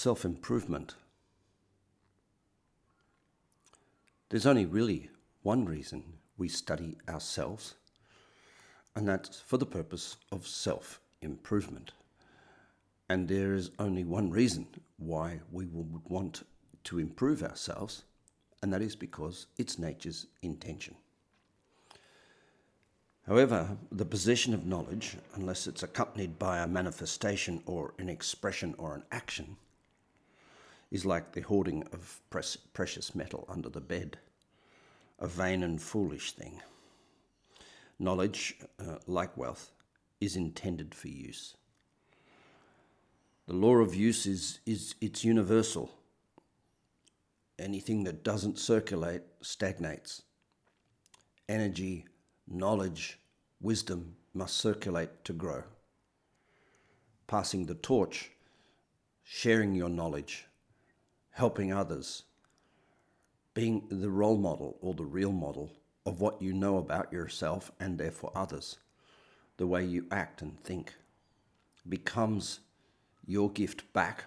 self improvement, there's only really one reason we study ourselves, and that's for the purpose of self improvement. And there is only one reason why we would want to improve ourselves, and that is because it's nature's intention. However, the possession of knowledge, unless it's accompanied by a manifestation or an expression or an action, is like the hoarding of precious metal under the bed, a vain and foolish thing. Knowledge, uh, like wealth, is intended for use. The law of use is, is it's universal. Anything that doesn't circulate stagnates. Energy, knowledge, wisdom must circulate to grow. Passing the torch, sharing your knowledge, helping others, being the role model or the real model of what you know about yourself and therefore others, the way you act and think, becomes your gift back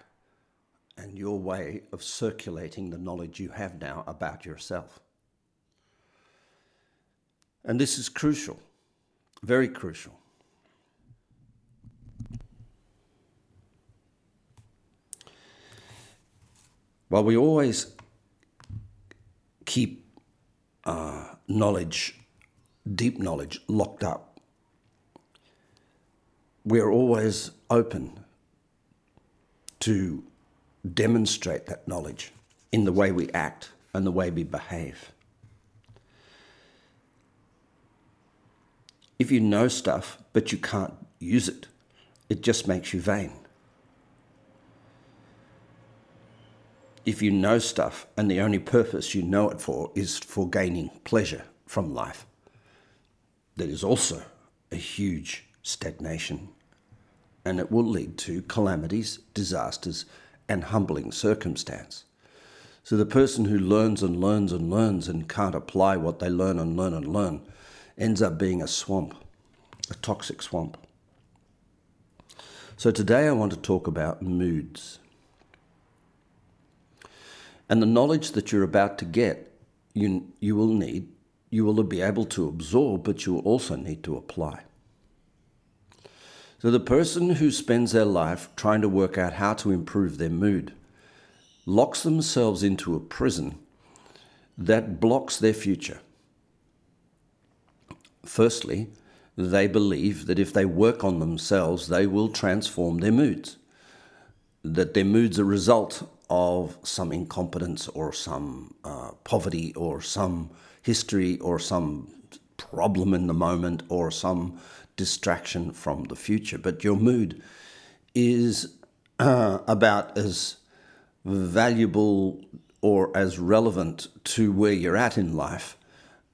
and your way of circulating the knowledge you have now about yourself. And this is crucial, very crucial. While we always keep uh, knowledge, deep knowledge, locked up, we're always open to demonstrate that knowledge in the way we act and the way we behave. If you know stuff but you can't use it, it just makes you vain. If you know stuff and the only purpose you know it for is for gaining pleasure from life, that is also a huge stagnation and it will lead to calamities, disasters, and humbling circumstance. So the person who learns and learns and learns and can't apply what they learn and learn and learn ends up being a swamp, a toxic swamp. So today I want to talk about moods. And the knowledge that you're about to get, you, you will need, you will be able to absorb, but you will also need to apply. So the person who spends their life trying to work out how to improve their mood locks themselves into a prison that blocks their future. Firstly, they believe that if they work on themselves, they will transform their moods. That their moods are a result of some incompetence or some uh, poverty or some history or some problem in the moment or some distraction from the future. But your mood is uh, about as valuable or as relevant to where you're at in life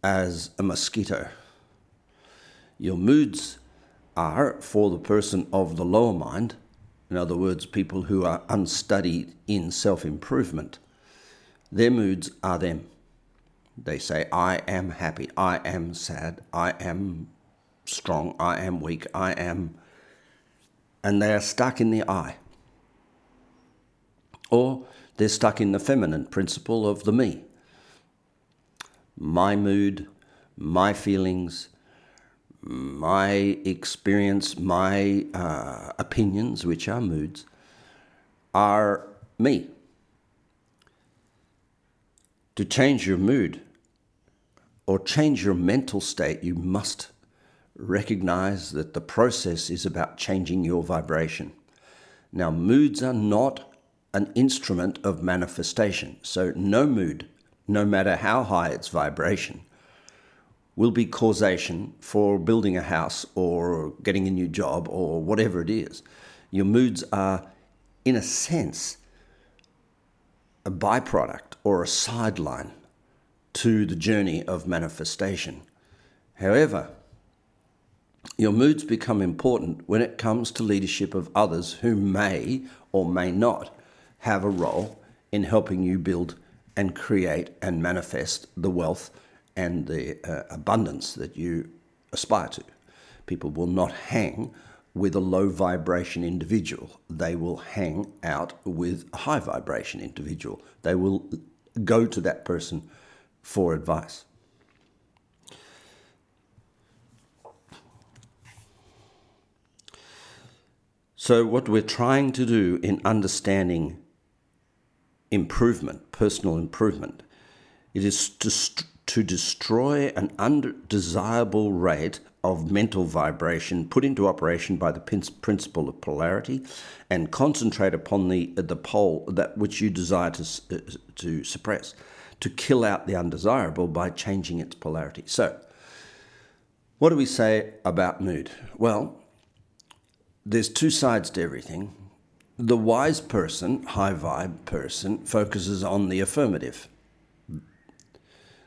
as a mosquito. Your moods are for the person of the lower mind, in other words, people who are unstudied in self improvement, their moods are them. They say, I am happy, I am sad, I am strong, I am weak, I am. And they are stuck in the I. Or they're stuck in the feminine principle of the me. My mood, my feelings, my experience, my uh, opinions, which are moods, are me. To change your mood or change your mental state, you must recognize that the process is about changing your vibration. Now, moods are not an instrument of manifestation. So, no mood, no matter how high its vibration, will be causation for building a house or getting a new job or whatever it is. Your moods are, in a sense, a byproduct or a sideline to the journey of manifestation. However, your moods become important when it comes to leadership of others who may or may not have a role in helping you build and create and manifest the wealth and the uh, abundance that you aspire to. People will not hang with a low vibration individual. They will hang out with a high vibration individual. They will go to that person for advice. So, what we're trying to do in understanding improvement, personal improvement, it is to, to destroy an undesirable rate of mental vibration put into operation by the principle of polarity and concentrate upon the, the pole that which you desire to, uh, to suppress, to kill out the undesirable by changing its polarity. So, what do we say about mood? Well, there's two sides to everything. The wise person, high vibe person, focuses on the affirmative.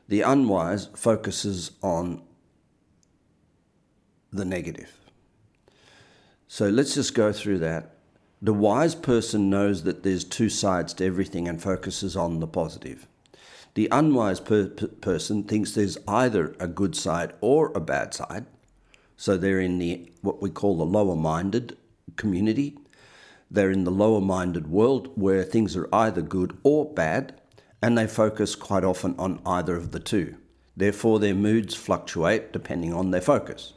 The unwise focuses on the negative. So let's just go through that. The wise person knows that there's two sides to everything and focuses on the positive. The unwise per- person thinks there's either a good side or a bad side. So they're in the what we call the lower minded community. They're in the lower minded world where things are either good or bad, and they focus quite often on either of the two. Therefore, their moods fluctuate depending on their focus.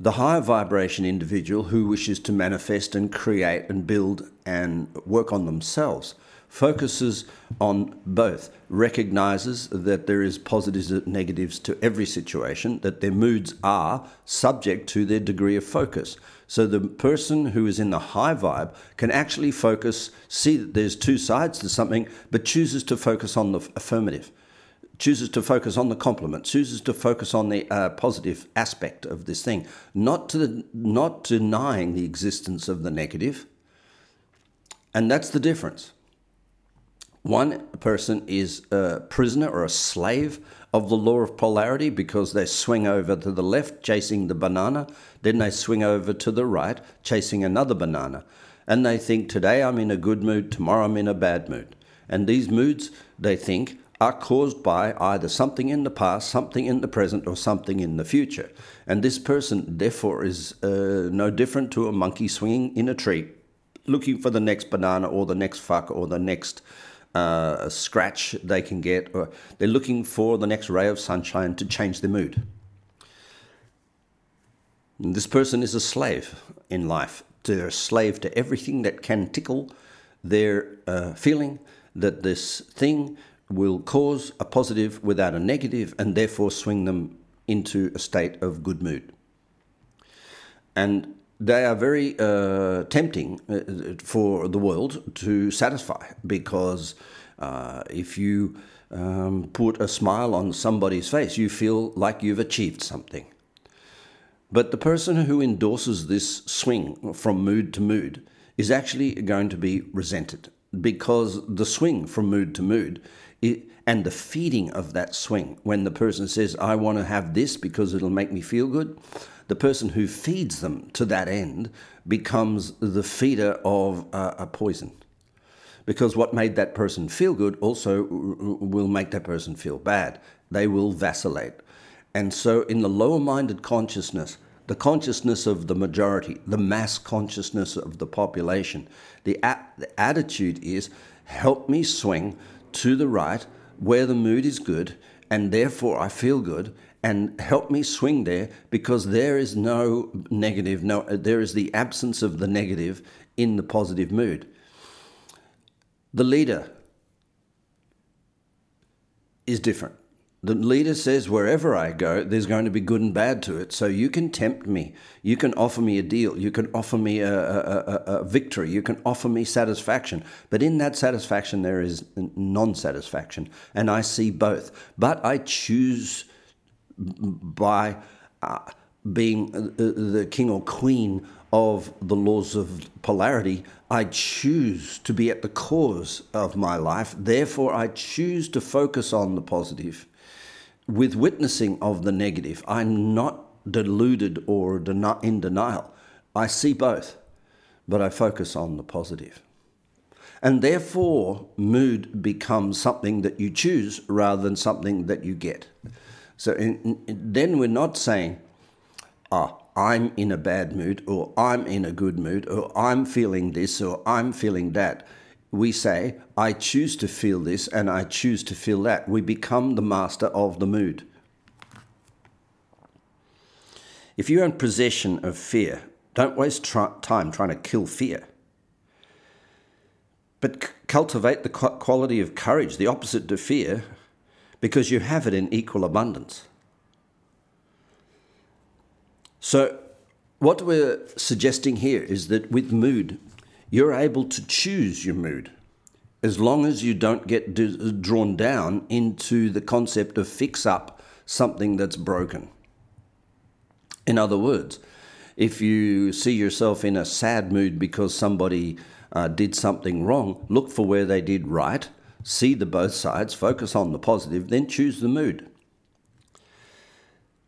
The higher vibration individual who wishes to manifest and create and build and work on themselves focuses on both, recognizes that there is positives and negatives to every situation, that their moods are subject to their degree of focus. So the person who is in the high vibe can actually focus, see that there's two sides to something, but chooses to focus on the affirmative, chooses to focus on the compliment, chooses to focus on the uh, positive aspect of this thing, not to the, not denying the existence of the negative. And that's the difference. One person is a prisoner or a slave of the law of polarity because they swing over to the left chasing the banana, then they swing over to the right chasing another banana. And they think, today I'm in a good mood, tomorrow I'm in a bad mood. And these moods, they think, are caused by either something in the past, something in the present, or something in the future. And this person, therefore, is uh, no different to a monkey swinging in a tree, looking for the next banana or the next fuck or the next uh, scratch they can get, or they're looking for the next ray of sunshine to change their mood. And this person is a slave in life. They're a slave to everything that can tickle their uh, feeling that this thing will cause a positive without a negative and therefore swing them into a state of good mood. And they are very uh, tempting uh, for the world to satisfy because uh, if you um, put a smile on somebody's face, you feel like you've achieved something. But the person who endorses this swing from mood to mood is actually going to be resented because the swing from mood to mood it, and the feeding of that swing, when the person says, I want to have this because it'll make me feel good, the person who feeds them to that end becomes the feeder of uh, a poison. Because what made that person feel good also will make that person feel bad. They will vacillate. And so, in the lower minded consciousness, the consciousness of the majority, the mass consciousness of the population, the, a- the attitude is help me swing to the right where the mood is good and therefore I feel good and help me swing there because there is no negative no there is the absence of the negative in the positive mood the leader is different the leader says wherever I go, there's going to be good and bad to it. So you can tempt me. You can offer me a deal. You can offer me a, a, a, a victory. You can offer me satisfaction. But in that satisfaction, there is non satisfaction. And I see both. But I choose by uh, being the king or queen of the laws of polarity, I choose to be at the cause of my life. Therefore, I choose to focus on the positive with witnessing of the negative, I'm not deluded or in denial. I see both, but I focus on the positive. And therefore, mood becomes something that you choose rather than something that you get. So in, in, then we're not saying, ah, I'm in a bad mood, or I'm in a good mood, or I'm feeling this, or I'm feeling that. We say, I choose to feel this and I choose to feel that. We become the master of the mood. If you're in possession of fear, don't waste time trying to kill fear. But c- cultivate the quality of courage, the opposite to fear, because you have it in equal abundance. So, what we're suggesting here is that with mood, you're able to choose your mood as long as you don't get d- drawn down into the concept of fix up something that's broken. In other words, if you see yourself in a sad mood because somebody uh, did something wrong, look for where they did right, see the both sides, focus on the positive, then choose the mood.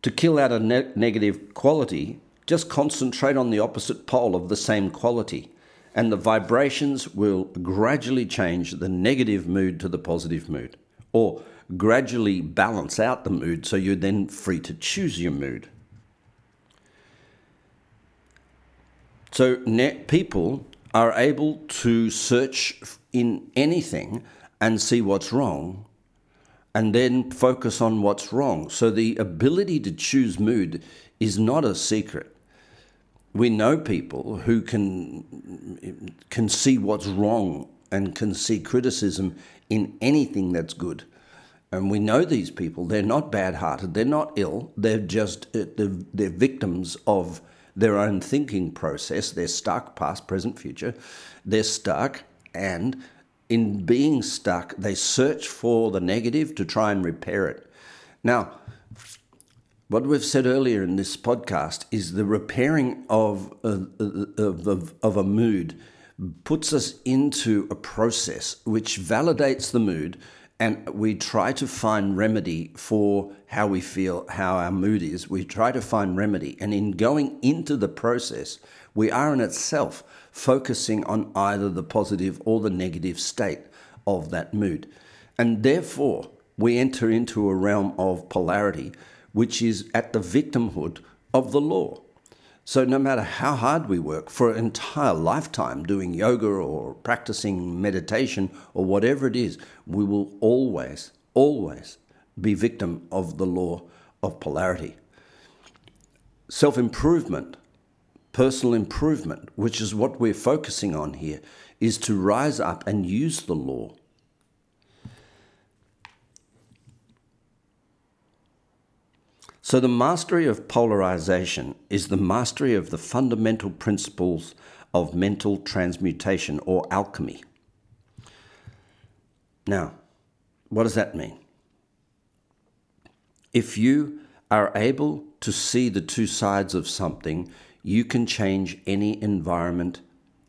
To kill out a ne- negative quality, just concentrate on the opposite pole of the same quality, and the vibrations will gradually change the negative mood to the positive mood, or gradually balance out the mood so you're then free to choose your mood. So net people are able to search in anything and see what's wrong and then focus on what's wrong. So the ability to choose mood is not a secret. We know people who can can see what's wrong and can see criticism in anything that's good. And we know these people, they're not bad hearted, they're not ill, they're just uh, they're, they're victims of their own thinking process. They're stuck, past, present, future. They're stuck, and in being stuck, they search for the negative to try and repair it. Now, what we've said earlier in this podcast is the repairing of, uh, uh, of, of, of a mood puts us into a process which validates the mood and we try to find remedy for how we feel, how our mood is. We try to find remedy. And in going into the process, we are in itself focusing on either the positive or the negative state of that mood. And therefore, we enter into a realm of polarity, which is at the victimhood of the law. So, no matter how hard we work for an entire lifetime doing yoga or practicing meditation or whatever it is, we will always, always be victim of the law of polarity. Self improvement, personal improvement, which is what we're focusing on here, is to rise up and use the law So, the mastery of polarization is the mastery of the fundamental principles of mental transmutation or alchemy. Now, what does that mean? If you are able to see the two sides of something, you can change any environment,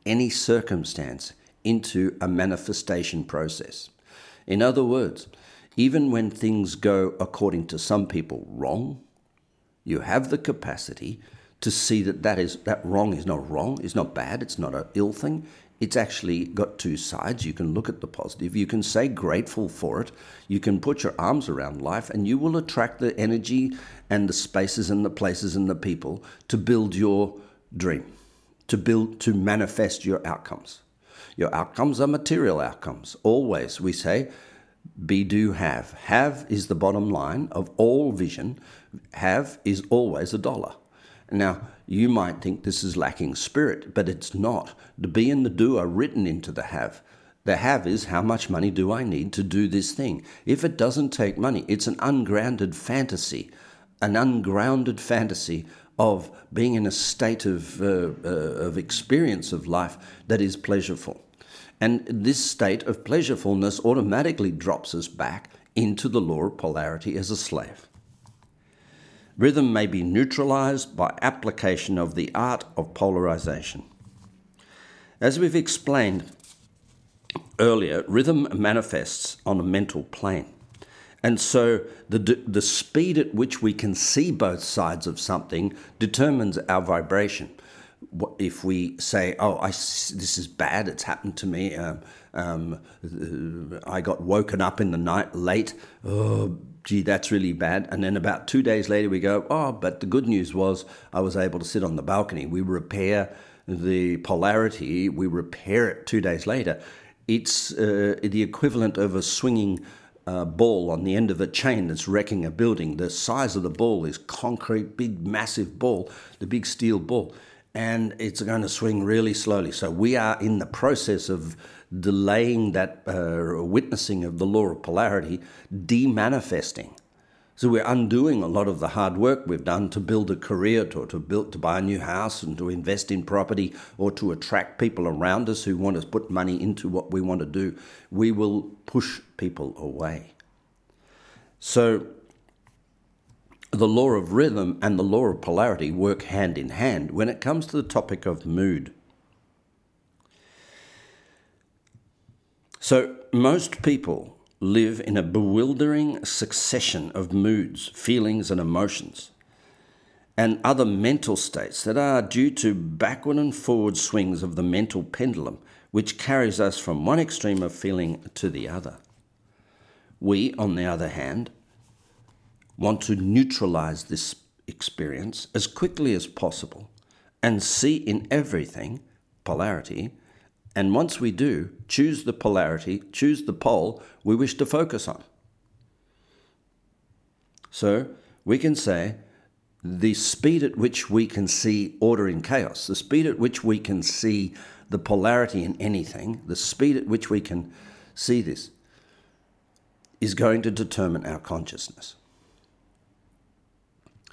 any circumstance into a manifestation process. In other words, even when things go according to some people wrong, you have the capacity to see that that is that wrong is not wrong, it's not bad, it's not an ill thing. It's actually got two sides. You can look at the positive. You can say grateful for it. You can put your arms around life, and you will attract the energy and the spaces and the places and the people to build your dream, to build, to manifest your outcomes. Your outcomes are material outcomes. Always, we say, be, do, have. Have is the bottom line of all vision. Have is always a dollar. Now, you might think this is lacking spirit, but it's not. The be and the do are written into the have. The have is how much money do I need to do this thing? If it doesn't take money, it's an ungrounded fantasy, an ungrounded fantasy of being in a state of, uh, uh, of experience of life that is pleasureful. And this state of pleasurefulness automatically drops us back into the law of polarity as a slave. Rhythm may be neutralized by application of the art of polarization. As we've explained earlier, rhythm manifests on a mental plane. And so the, the speed at which we can see both sides of something determines our vibration. if we say, "Oh, I, this is bad. It's happened to me. Um, um, I got woken up in the night late. Oh, gee, that's really bad." And then about two days later, we go, "Oh, but the good news was I was able to sit on the balcony. We repair the polarity. We repair it two days later. It's uh, the equivalent of a swinging." Uh, ball on the end of a chain that's wrecking a building. The size of the ball is concrete, big, massive ball, the big steel ball and it's going to swing really slowly. So we are in the process of delaying that uh, witnessing of the law of polarity, demanifesting. So we're undoing a lot of the hard work we've done to build a career, to, to build, to buy a new house, and to invest in property, or to attract people around us who want to put money into what we want to do. We will push people away. So the law of rhythm and the law of polarity work hand in hand when it comes to the topic of mood. So, most people live in a bewildering succession of moods, feelings, and emotions, and other mental states that are due to backward and forward swings of the mental pendulum, which carries us from one extreme of feeling to the other. We, on the other hand, want to neutralize this experience as quickly as possible and see in everything polarity. And once we do, choose the polarity, choose the pole we wish to focus on. So we can say the speed at which we can see order in chaos, the speed at which we can see the polarity in anything, the speed at which we can see this, is going to determine our consciousness.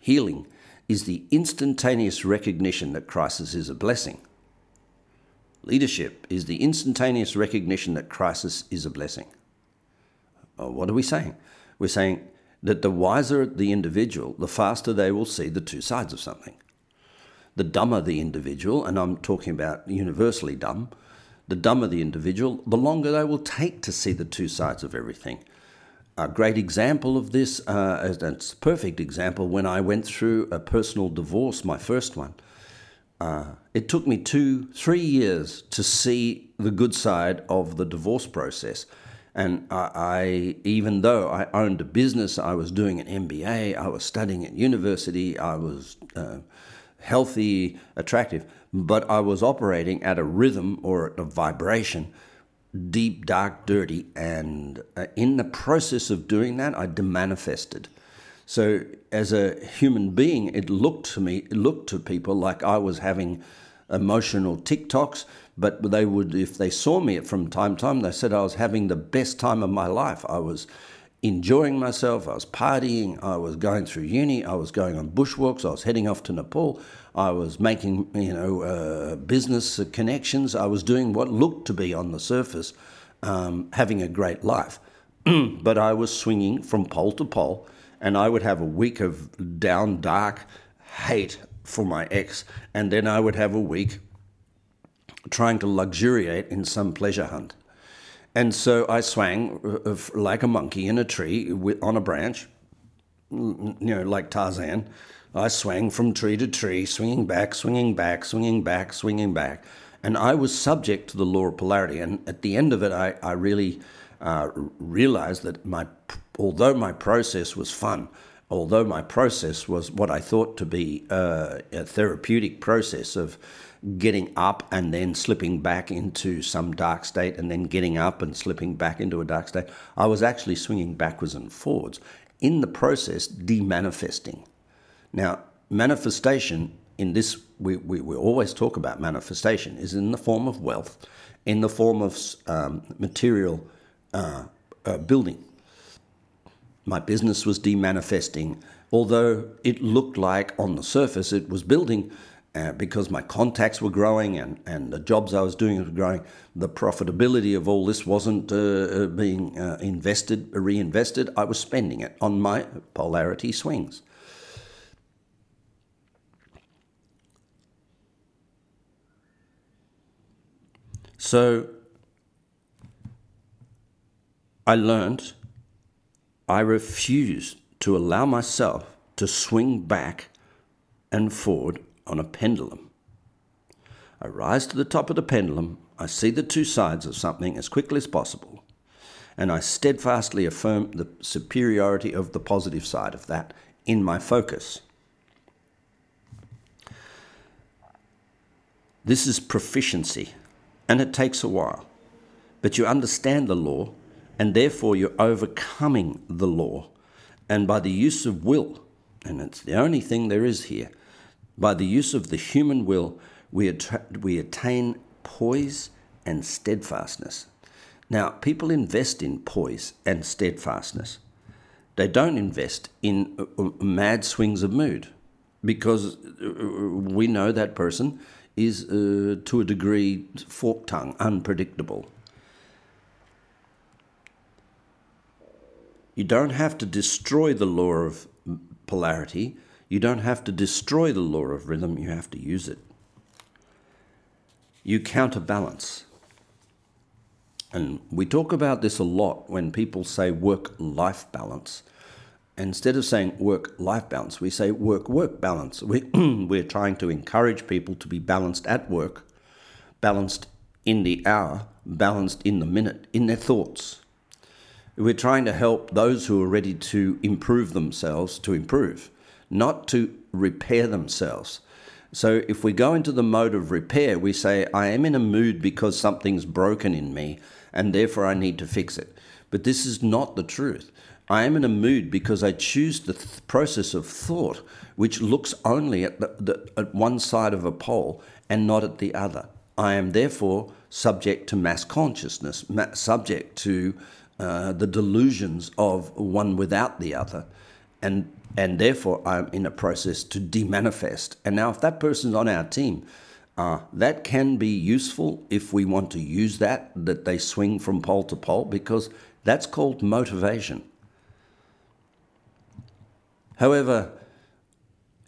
Healing is the instantaneous recognition that crisis is a blessing. Leadership is the instantaneous recognition that crisis is a blessing. Uh, what are we saying? We're saying that the wiser the individual, the faster they will see the two sides of something. The dumber the individual, and I'm talking about universally dumb, the dumber the individual, the longer they will take to see the two sides of everything a great example of this, uh, it's a perfect example, when I went through a personal divorce, my first one. Uh, it took me two, three years to see the good side of the divorce process. And I, I, even though I owned a business, I was doing an MBA, I was studying at university, I was uh, healthy, attractive, but I was operating at a rhythm or a vibration deep, dark, dirty. And uh, in the process of doing that, I demanifested. So, as a human being, it looked to me, it looked to people like I was having emotional TikToks, but they would, if they saw me from time to time, they said I was having the best time of my life. I was enjoying myself, I was partying, I was going through uni, I was going on bushwalks, I was heading off to Nepal, I was making, you know, uh, business connections. I was doing what looked to be on the surface, um, having a great life. but I was swinging from pole to pole, and I would have a week of down dark hate for my ex, and then I would have a week trying to luxuriate in some pleasure hunt. And so I swang uh, like a monkey in a tree on a branch, you know, like Tarzan, I swang from tree to tree, swinging back, swinging back, swinging back, swinging back. And I was subject to the law of polarity. And at the end of it, I, I really uh, realized that my, although my process was fun, although my process was what I thought to be uh, a therapeutic process of getting up and then slipping back into some dark state and then getting up and slipping back into a dark state, I was actually swinging backwards and forwards. In the process, demanifesting. Now, manifestation in this, we, we, we always talk about manifestation, is in the form of wealth, in the form of um, material uh, uh, building. My business was demanifesting, although it looked like on the surface it was building. Uh, because my contacts were growing and, and the jobs I was doing were growing, the profitability of all this wasn't uh, uh being uh, invested, reinvested. I was spending it on my polarity swings. So I learned I refuse to allow myself to swing back and forward on a pendulum. I rise to the top of the pendulum, I see the two sides of something as quickly as possible, and I steadfastly affirm the superiority of the positive side of that in my focus. This is proficiency, and it takes a while. But you understand the law, and therefore you're overcoming the law. And by the use of will, and it's the only thing there is here, by the use of the human will, we, we attain poise and steadfastness. Now, people invest in poise and steadfastness. They don't invest in uh, uh, mad swings of mood because uh, we know that person is, uh, to a degree, fork tongue, unpredictable. You don't have to destroy the law of polarity. You don't have to destroy the law of rhythm, you have to use it. You counterbalance. And we talk about this a lot when people say work life balance. Instead of saying work life balance, we say work work balance. We, we're trying to encourage people to be balanced at work, balanced in the hour, balanced in the minute, in their thoughts. We're trying to help those who are ready to improve themselves to improve, not to repair themselves. So if we go into the mode of repair, we say, I am in a mood because something's broken in me and therefore I need to fix it. But this is not the truth. I am in a mood because I choose the th- process of thought which looks only at, the, the, at one side of a pole and not at the other. I am therefore subject to mass consciousness, ma- subject to uh, the delusions of one without the other, and and therefore I'm in a process to demanifest. And now, if that person's on our team, uh, that can be useful if we want to use that, that they swing from pole to pole, because that's called motivation. However,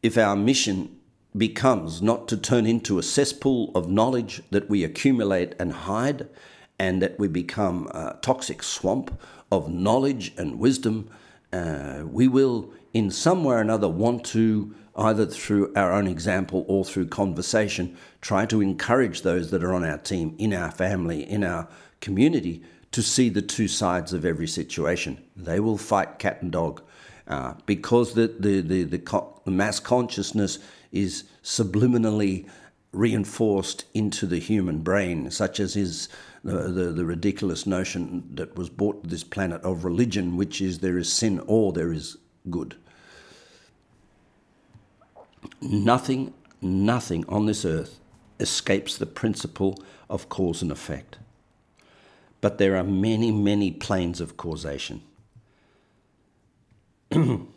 if our mission becomes not to turn into a cesspool of knowledge that we accumulate and hide, and that we become a toxic swamp of knowledge and wisdom, uh, we will, in some way or another, want to, either through our own example or through conversation, try to encourage those that are on our team, in our family, in our community, to see the two sides of every situation. They will fight cat and dog. Uh, because the, the, the, the, the mass consciousness is subliminally reinforced into the human brain, such as is the, the, the, ridiculous notion that was brought to this planet of religion, which is there is sin or there is good. Nothing, nothing on this earth escapes the principle of cause and effect. But there are many, many planes of causation. and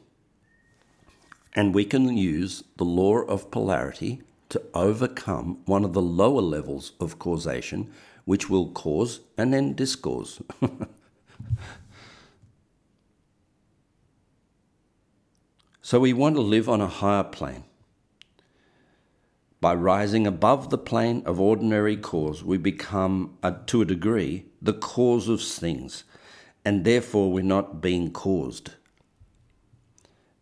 we can use the law of polarity to overcome one of the lower levels of causation, which will cause and then discause. so we want to live on a higher plane. By rising above the plane of ordinary cause, we become, uh, to a degree, the cause of things, and therefore we're not being caused.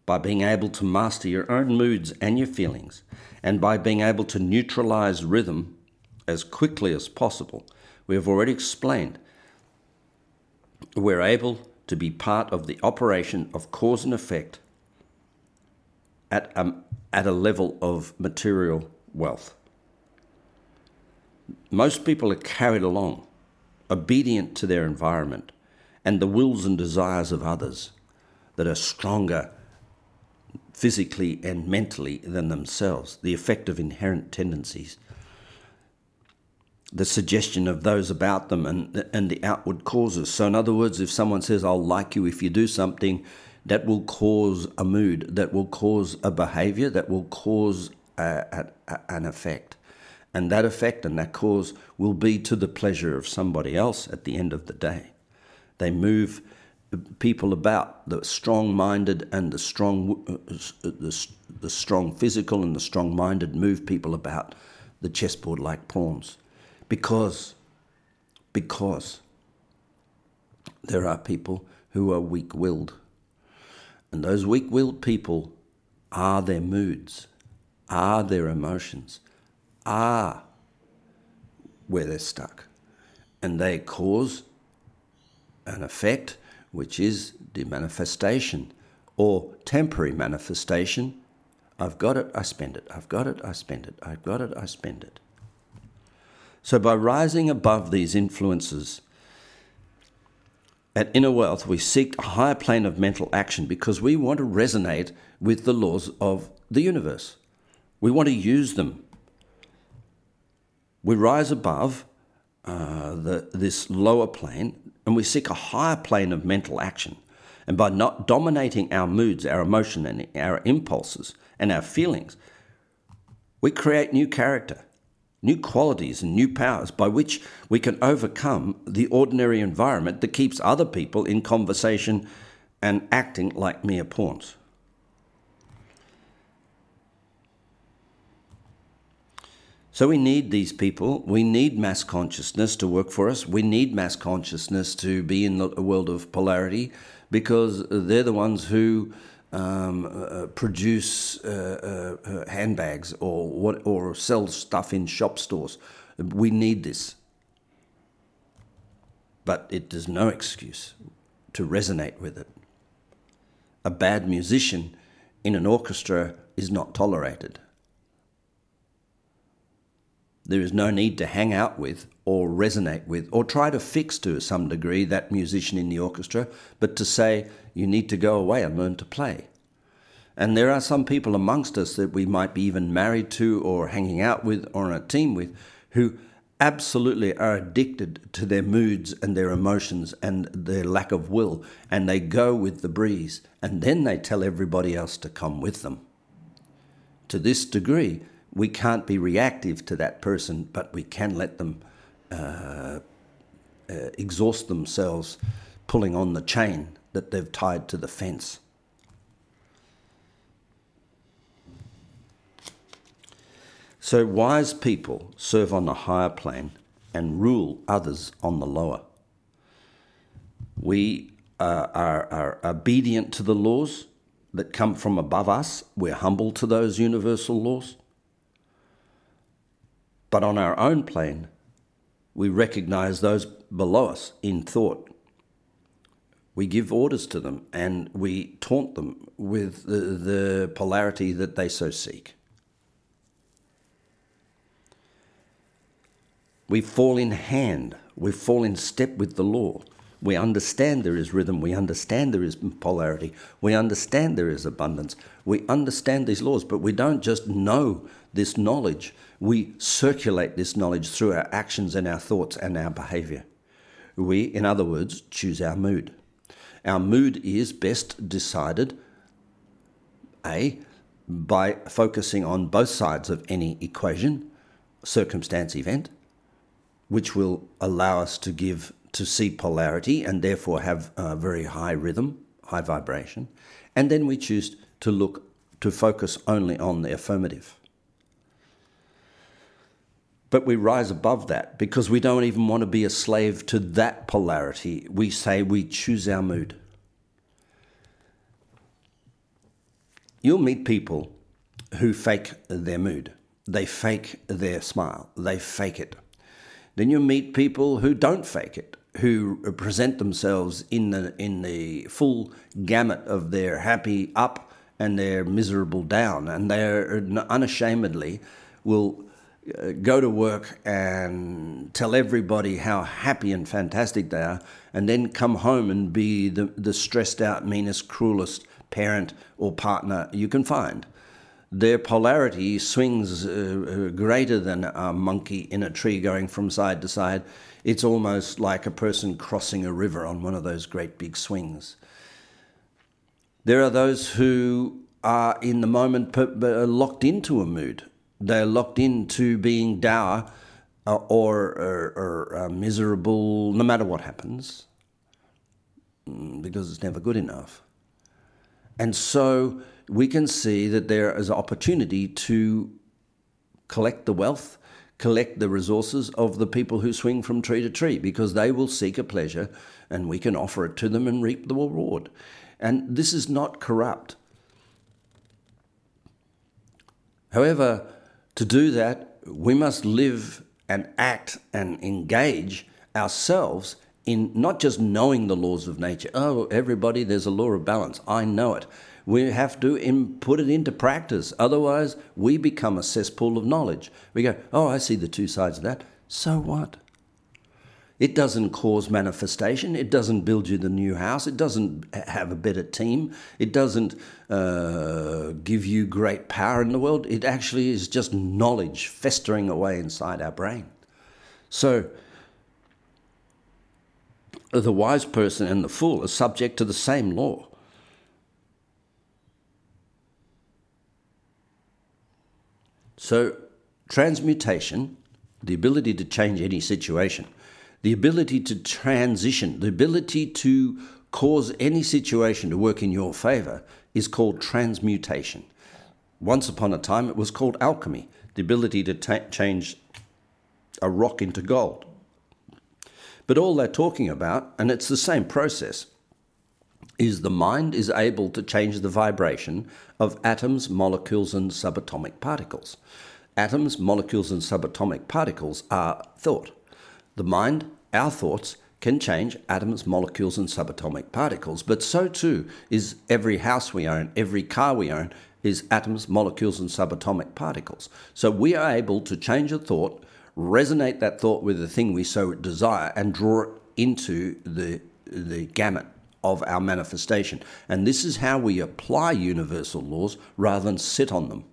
By being able to master your own moods and your feelings, and by being able to neutralize rhythm as quickly as possible, we have already explained, we're able to be part of the operation of cause and effect at a, at a level of material wealth. Most people are carried along, obedient to their environment and the wills and desires of others that are stronger physically and mentally than themselves, the effect of inherent tendencies, the suggestion of those about them, and, and the outward causes. So, in other words, if someone says, I'll like you if you do something, that will cause a mood, that will cause a behavior, that will cause a, a, an effect. And that effect and that cause will be to the pleasure of somebody else at the end of the day. They move people about the strong-minded and the strong, uh, the, the strong physical and the strong-minded move people about the chessboard like pawns, because because there are people who are weak-willed, and those weak-willed people are their moods, are their emotions, are where they're stuck. And they cause an effect which is the manifestation or temporary manifestation. I've got it, I spend it. I've got it, I spend it. I've got it, I spend it. So by rising above these influences, at Inner Wealth, we seek a higher plane of mental action because we want to resonate with the laws of the universe. We want to use them. We rise above uh, the, this lower plane and we seek a higher plane of mental action. And by not dominating our moods, our emotion, and our impulses and our feelings, we create new character new qualities and new powers by which we can overcome the ordinary environment that keeps other people in conversation and acting like mere pawns. So we need these people. We need mass consciousness to work for us. We need mass consciousness to be in a world of polarity because they're the ones who um, uh, produce uh, uh, uh, handbags or what or sell stuff in shop stores. We need this, but it is no excuse to resonate with it. A bad musician in an orchestra is not tolerated. There is no need to hang out with or resonate with or try to fix to some degree that musician in the orchestra, but to say you need to go away and learn to play. And there are some people amongst us that we might be even married to or hanging out with or on a team with who absolutely are addicted to their moods and their emotions and their lack of will, and they go with the breeze, and then they tell everybody else to come with them. To this degree, we can't be reactive to that person, but we can let them uh, uh, exhaust themselves pulling on the chain that they've tied to the fence. So wise people serve on the higher plane and rule others on the lower. We uh, are, are obedient to the laws that come from above us. We're humble to those universal laws. But on our own plane, we recognize those below us in thought. We give orders to them and we taunt them with the, the polarity that they so seek. We fall in hand, we fall in step with the law. We understand there is rhythm, we understand there is polarity, we understand there is abundance, we understand these laws, but we don't just know this knowledge, we circulate this knowledge through our actions and our thoughts and our behavior. We, in other words, choose our mood. Our mood is best decided A, by focusing on both sides of any equation, circumstance, event, which will allow us to give to see polarity and therefore have a very high rhythm, high vibration. And then we choose to look to focus only on the affirmative. But we rise above that because we don't even want to be a slave to that polarity. We say we choose our mood. You'll meet people who fake their mood. They fake their smile. They fake it. Then you meet people who don't fake it, who present themselves in the in the full gamut of their happy up and their miserable down, and they're unashamedly will uh, go to work and tell everybody how happy and fantastic they are, and then come home and be the, the stressed out, meanest, cruelest parent or partner you can find their polarity swings uh, uh, greater than a monkey in a tree going from side to side. It's almost like a person crossing a river on one of those great big swings. There are those who are in the moment locked into a mood. They're locked into being dour uh, or, or, or uh, miserable no matter what happens mm, because it's never good enough. And so we can see that there is an opportunity to collect the wealth, collect the resources of the people who swing from tree to tree because they will seek a pleasure and we can offer it to them and reap the reward. And this is not corrupt. However, to do that, we must live and act and engage ourselves in not just knowing the laws of nature. Oh, everybody, there's a law of balance. I know it. We have to put it into practice. Otherwise, we become a cesspool of knowledge. We go, oh, I see the two sides of that. So what? It doesn't cause manifestation. It doesn't build you the new house. It doesn't have a better team. It doesn't uh, give you great power in the world. It actually is just knowledge festering away inside our brain. So, the wise person and the fool are subject to the same law. So, transmutation, the ability to change any situation, the ability to transition, the ability to cause any situation to work in your favor is called transmutation. Once upon a time, it was called alchemy, the ability to ta- change a rock into gold. But all they're talking about, and it's the same process, is the mind is able to change the vibration of atoms, molecules, and subatomic particles. Atoms, molecules, and subatomic particles are thought. The mind, our thoughts, can change atoms, molecules, and subatomic particles, but so too is every house we own, every car we own is atoms, molecules, and subatomic particles. So we are able to change a thought, resonate that thought with the thing we so desire, and draw it into the, the gamut of our manifestation. And this is how we apply universal laws rather than sit on them.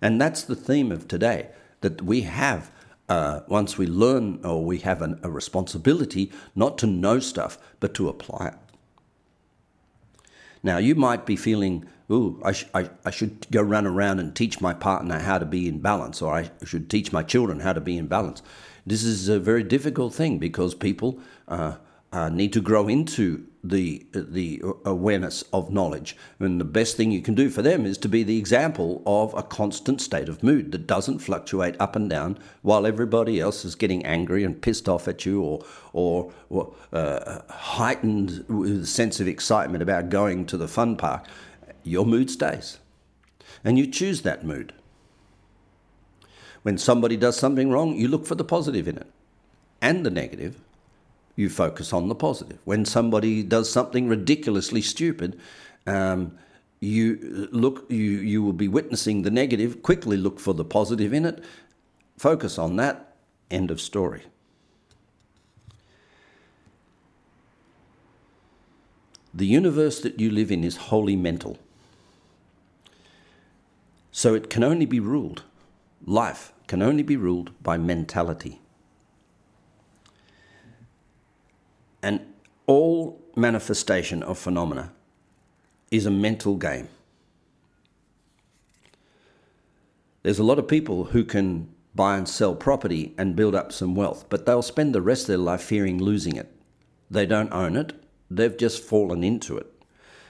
And that's the theme of today that we have, uh, once we learn or we have an, a responsibility not to know stuff, but to apply it. Now, you might be feeling, ooh, I, sh- I, I should go run around and teach my partner how to be in balance, or I should teach my children how to be in balance. This is a very difficult thing because people uh, uh, need to grow into the the awareness of knowledge. And the best thing you can do for them is to be the example of a constant state of mood that doesn't fluctuate up and down while everybody else is getting angry and pissed off at you, or or, or uh, heightened with a sense of excitement about going to the fun park. Your mood stays, and you choose that mood. When somebody does something wrong, you look for the positive in it and the negative you focus on the positive. When somebody does something ridiculously stupid, um, you look you you will be witnessing the negative. Quickly look for the positive in it. Focus on that. End of story. The universe that you live in is wholly mental. So it can only be ruled, life can only be ruled by mentality. And all manifestation of phenomena is a mental game. There's a lot of people who can buy and sell property and build up some wealth, but they'll spend the rest of their life fearing losing it. They don't own it, they've just fallen into it.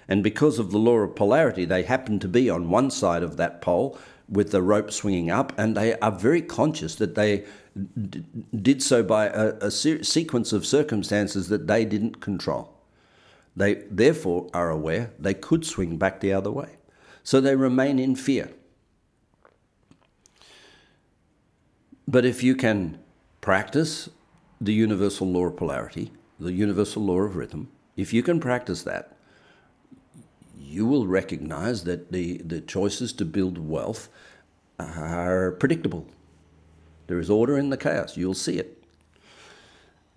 And because of the law of polarity, they happen to be on one side of that pole with the rope swinging up, and they are very conscious that they did so by a, a se- sequence of circumstances that they didn't control. They therefore are aware they could swing back the other way. So they remain in fear. But if you can practice the universal law of polarity, the universal law of rhythm, if you can practice that, you will recognize that the, the choices to build wealth are predictable. There is order in the chaos. You'll see it.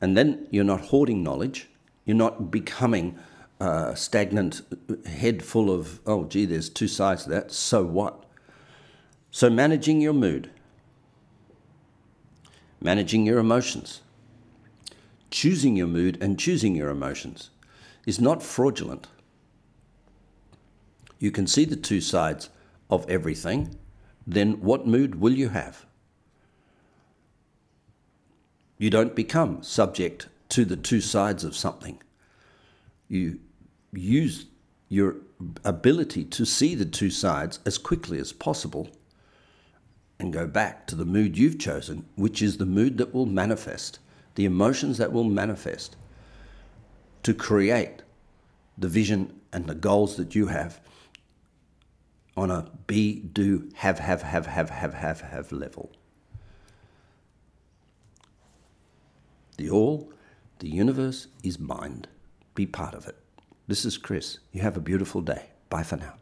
And then you're not hoarding knowledge. You're not becoming a stagnant head full of, oh, gee, there's two sides to that. So what? So managing your mood, managing your emotions, choosing your mood and choosing your emotions is not fraudulent. You can see the two sides of everything. Then what mood will you have? You don't become subject to the two sides of something. You use your ability to see the two sides as quickly as possible and go back to the mood you've chosen, which is the mood that will manifest, the emotions that will manifest to create the vision and the goals that you have on a be, do, have, have, have, have, have, have, have level. The all, the universe is mind. Be part of it. This is Chris. You have a beautiful day. Bye for now.